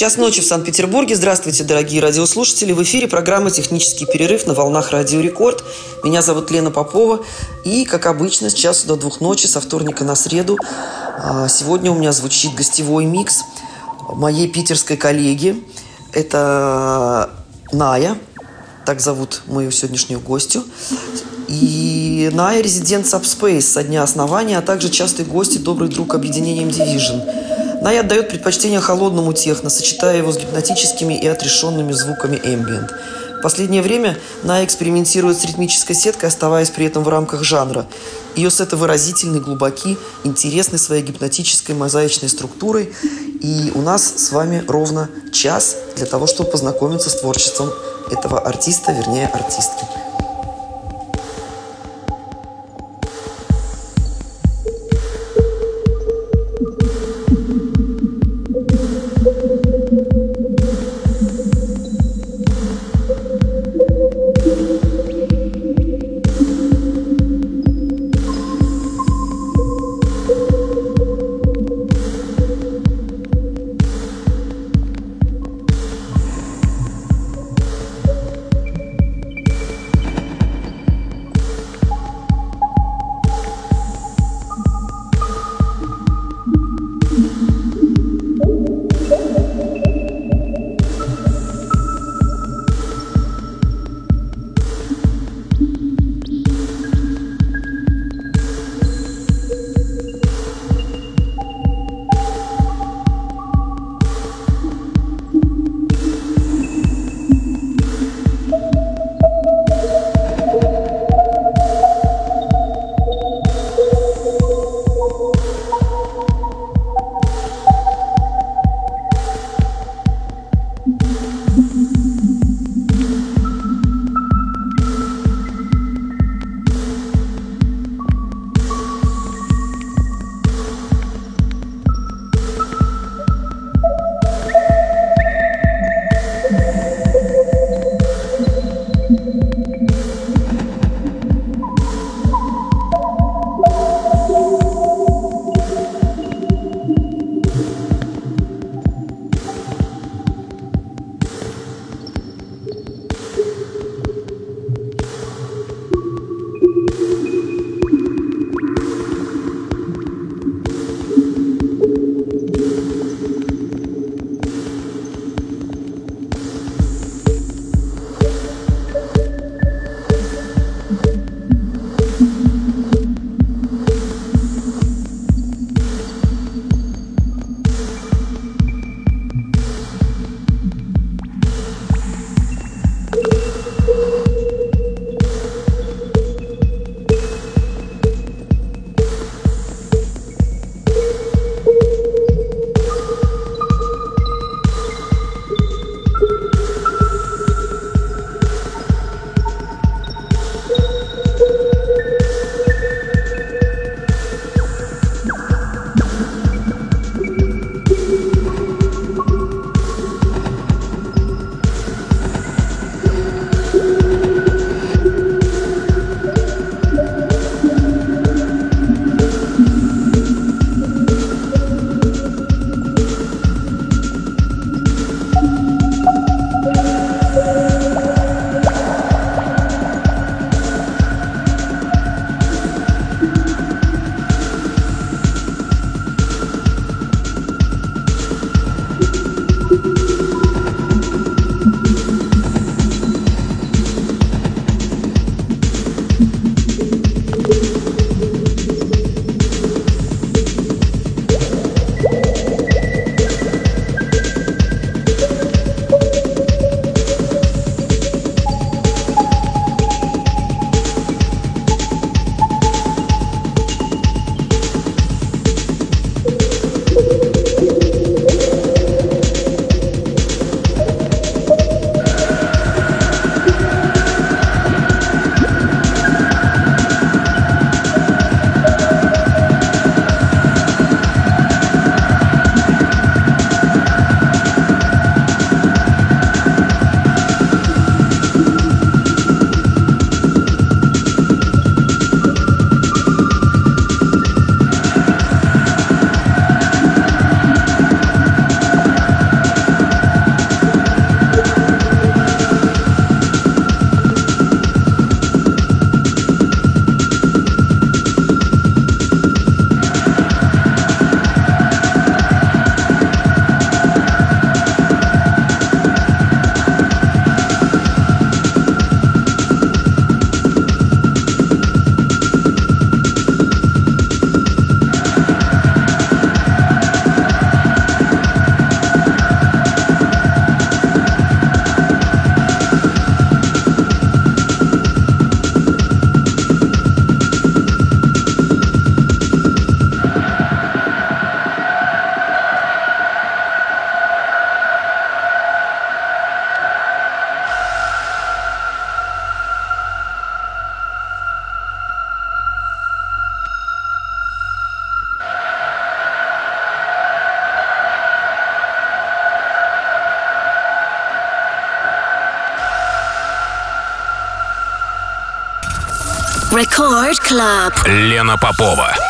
Час ночи в Санкт-Петербурге. Здравствуйте, дорогие радиослушатели. В эфире программа «Технический перерыв» на волнах Радио Рекорд. Меня зовут Лена Попова. И, как обычно, с часу до двух ночи, со вторника на среду, а, сегодня у меня звучит гостевой микс моей питерской коллеги. Это Ная, так зовут мою сегодняшнюю гостью. И Ная – резидент Subspace со дня основания, а также частый гость и добрый друг объединением Division – Ная отдает предпочтение холодному техно, сочетая его с гипнотическими и отрешенными звуками ambient. В последнее время Ная экспериментирует с ритмической сеткой, оставаясь при этом в рамках жанра. Ее сеты выразительны, глубоки, интересны своей гипнотической мозаичной структурой. И у нас с вами ровно час для того, чтобы познакомиться с творчеством этого артиста, вернее артистки. Club. Лена Попова.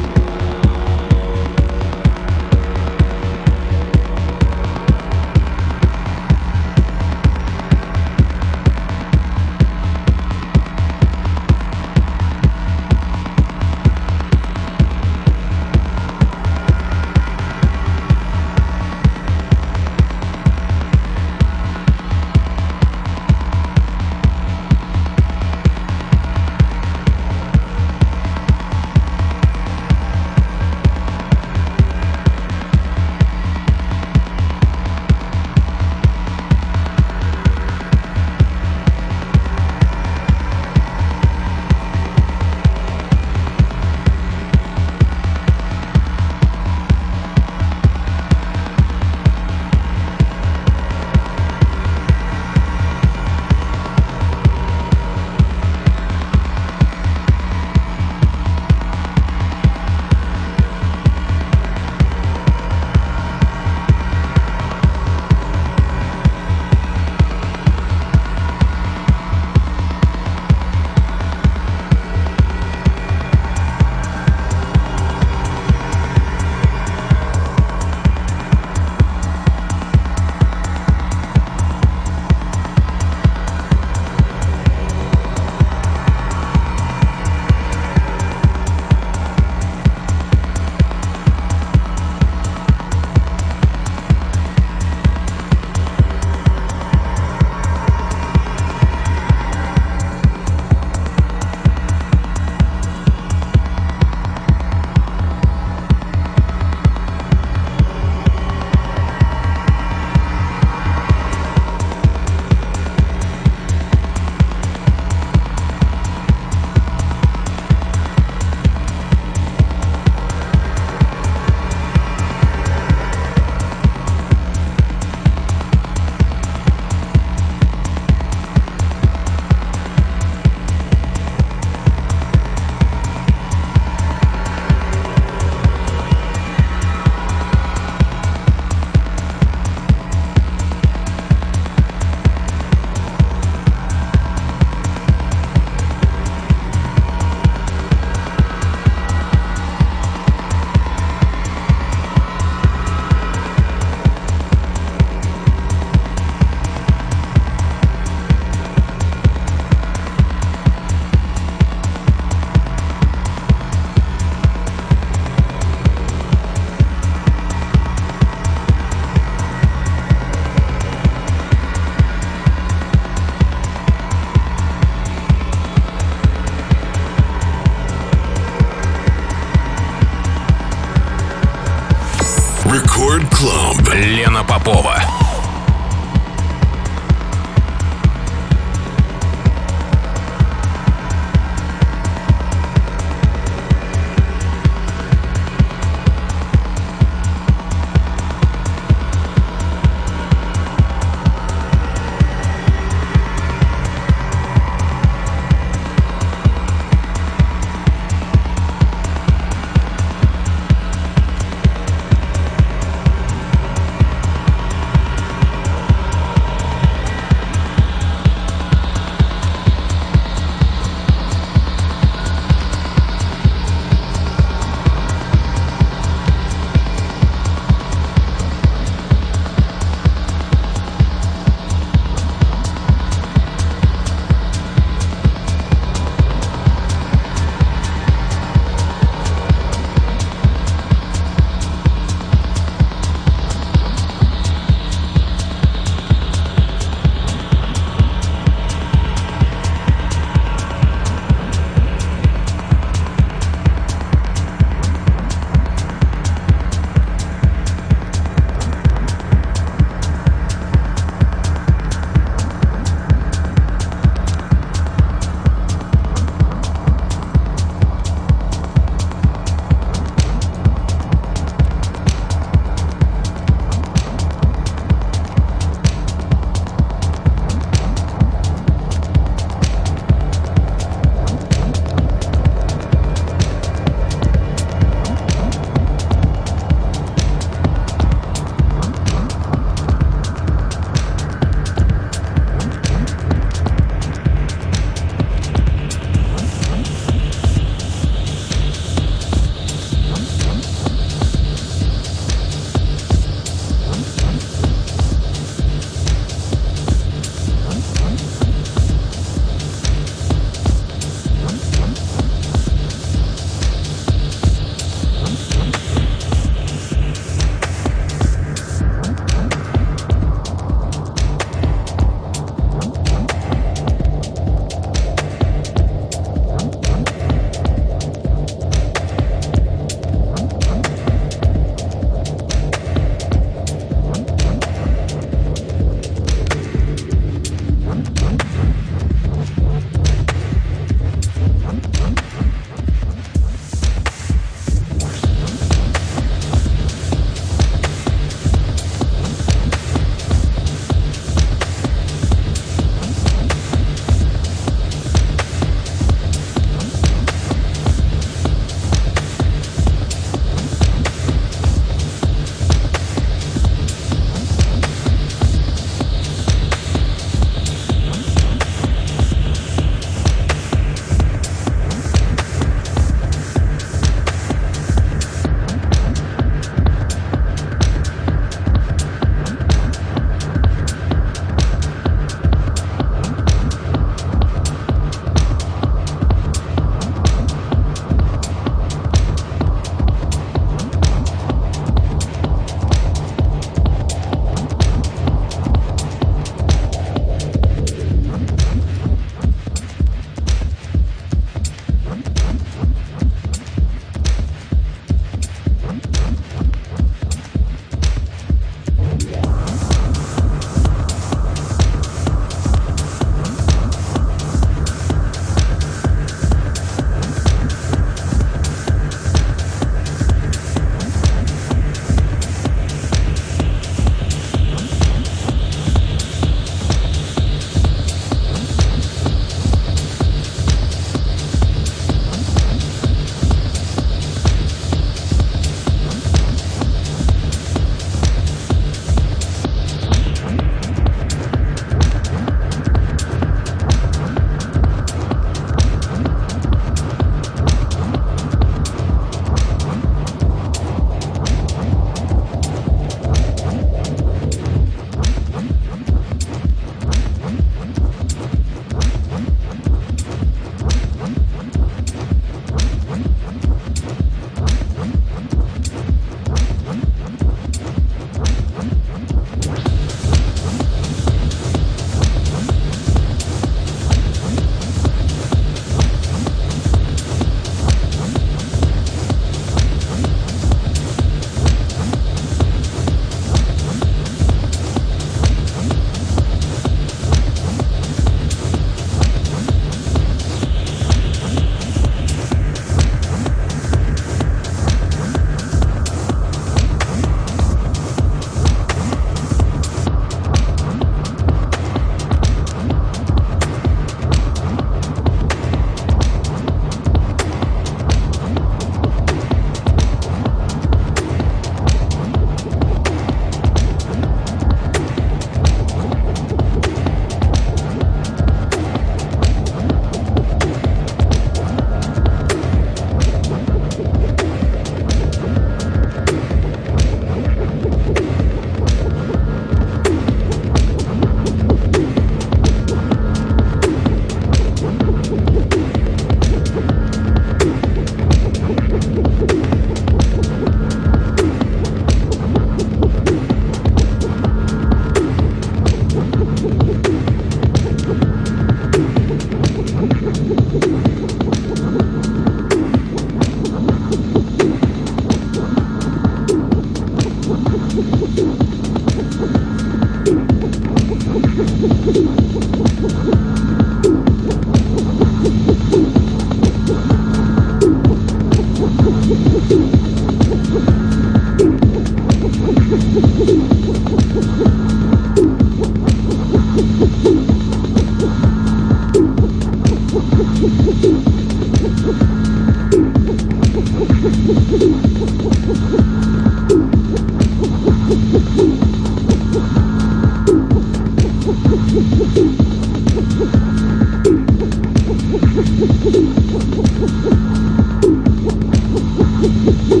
you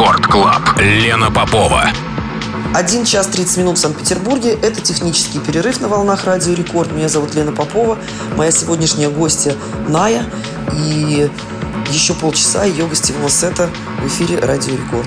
Club. Лена Попова. Один час 30 минут в Санкт-Петербурге. Это технический перерыв на волнах Радио Рекорд. Меня зовут Лена Попова. Моя сегодняшняя гостья Ная. И еще полчаса ее гостевого сета в эфире Радио Рекорд.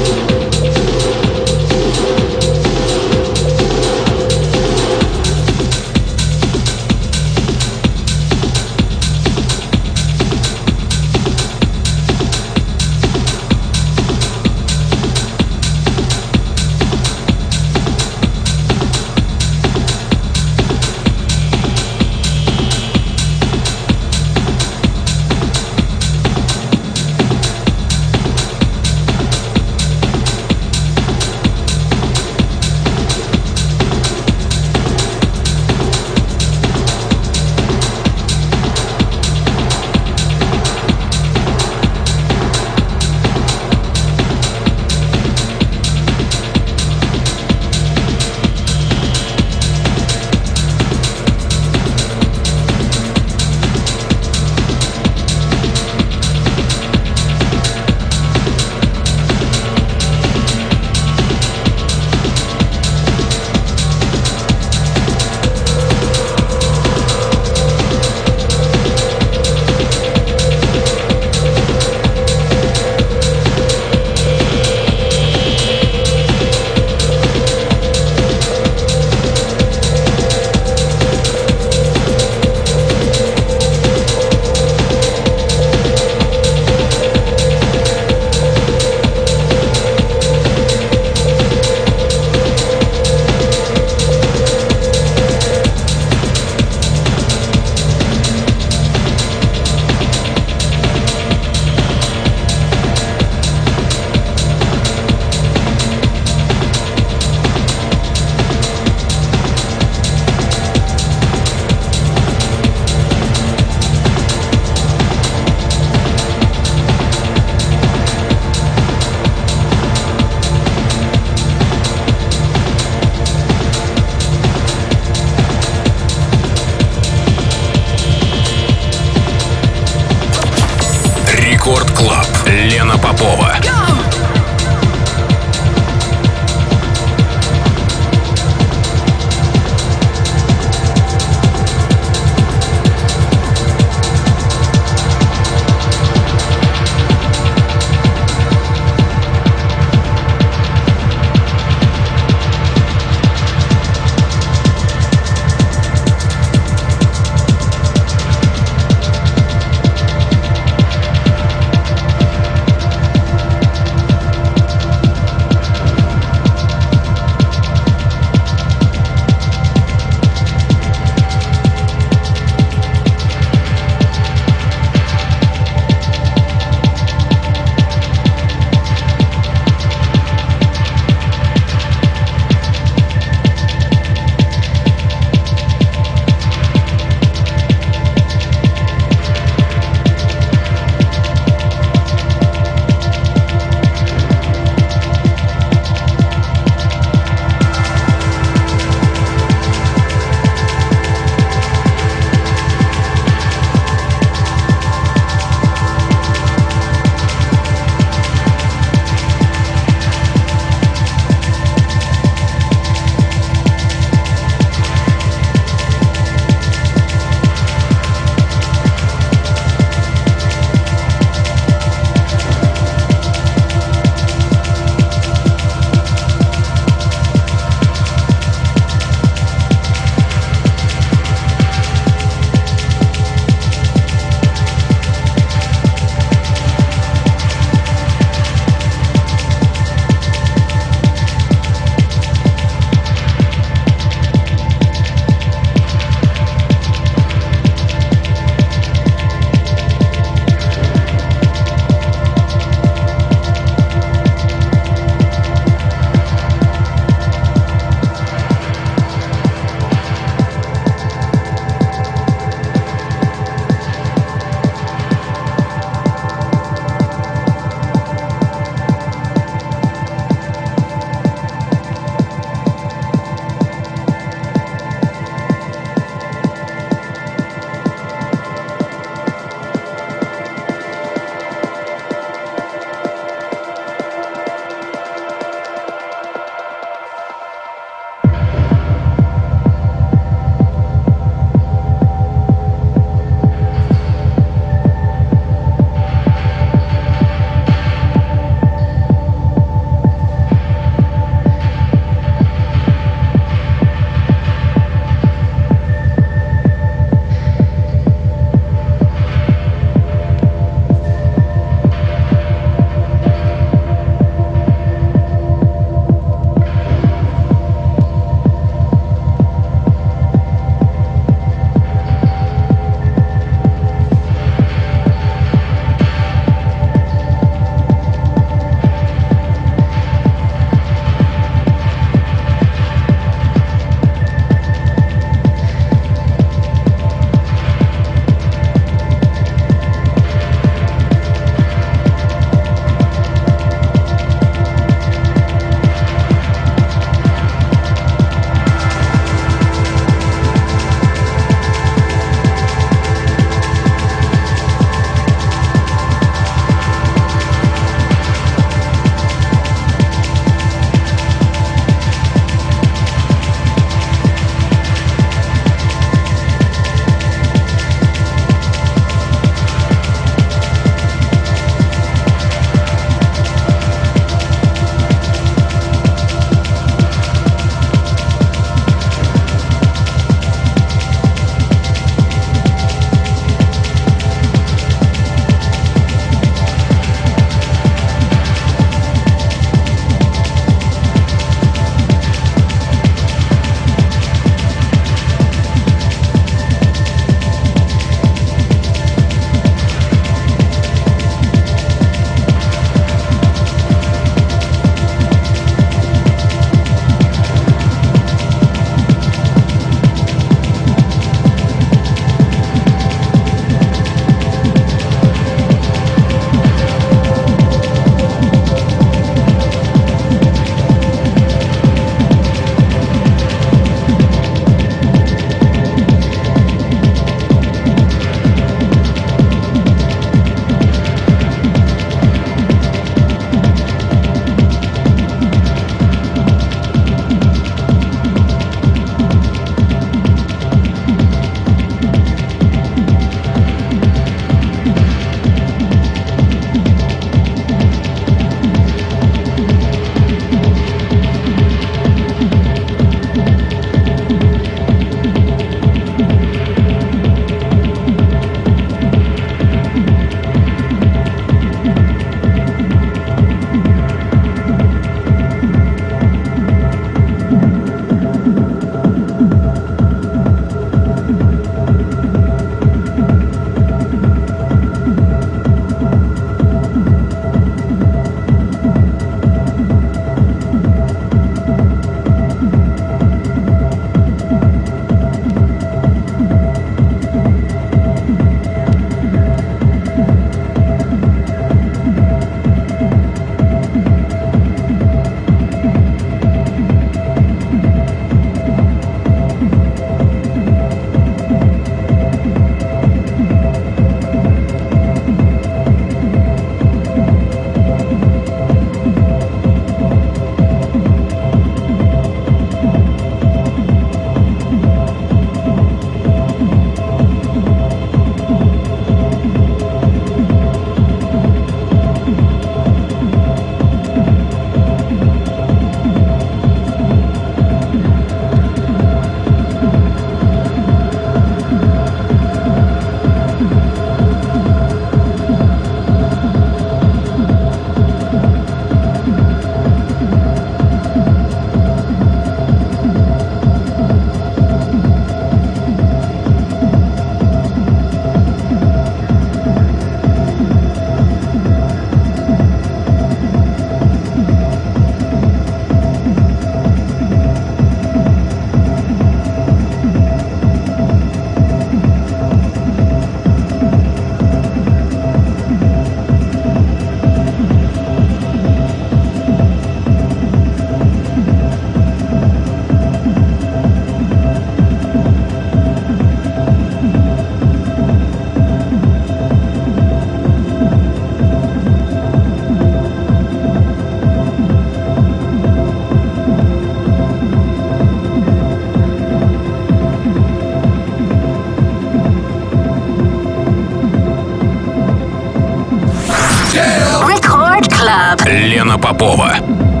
Елена Попова.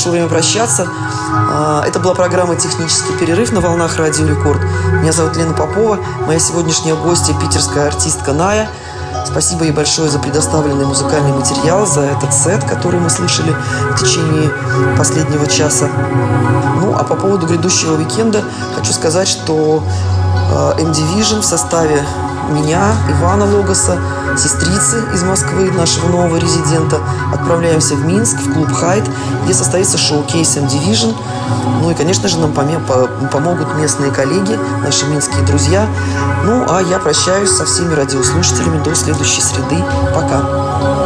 Пришло время прощаться. А, это была программа «Технический перерыв» на волнах Радио Рекорд. Меня зовут Лена Попова. Моя сегодняшняя гостья – питерская артистка Ная. Спасибо ей большое за предоставленный музыкальный материал, за этот сет, который мы слышали в течение последнего часа. Ну, а по поводу грядущего уикенда хочу сказать, что M-Division в составе меня, Ивана Логоса, сестрицы из Москвы, нашего нового резидента, отправляемся в Минск, в клуб «Хайт», где состоится шоу-кейс M-Division. Ну и, конечно же, нам помогут местные коллеги, наши минские друзья. Ну, а я прощаюсь со всеми радиослушателями до следующей среды. Пока.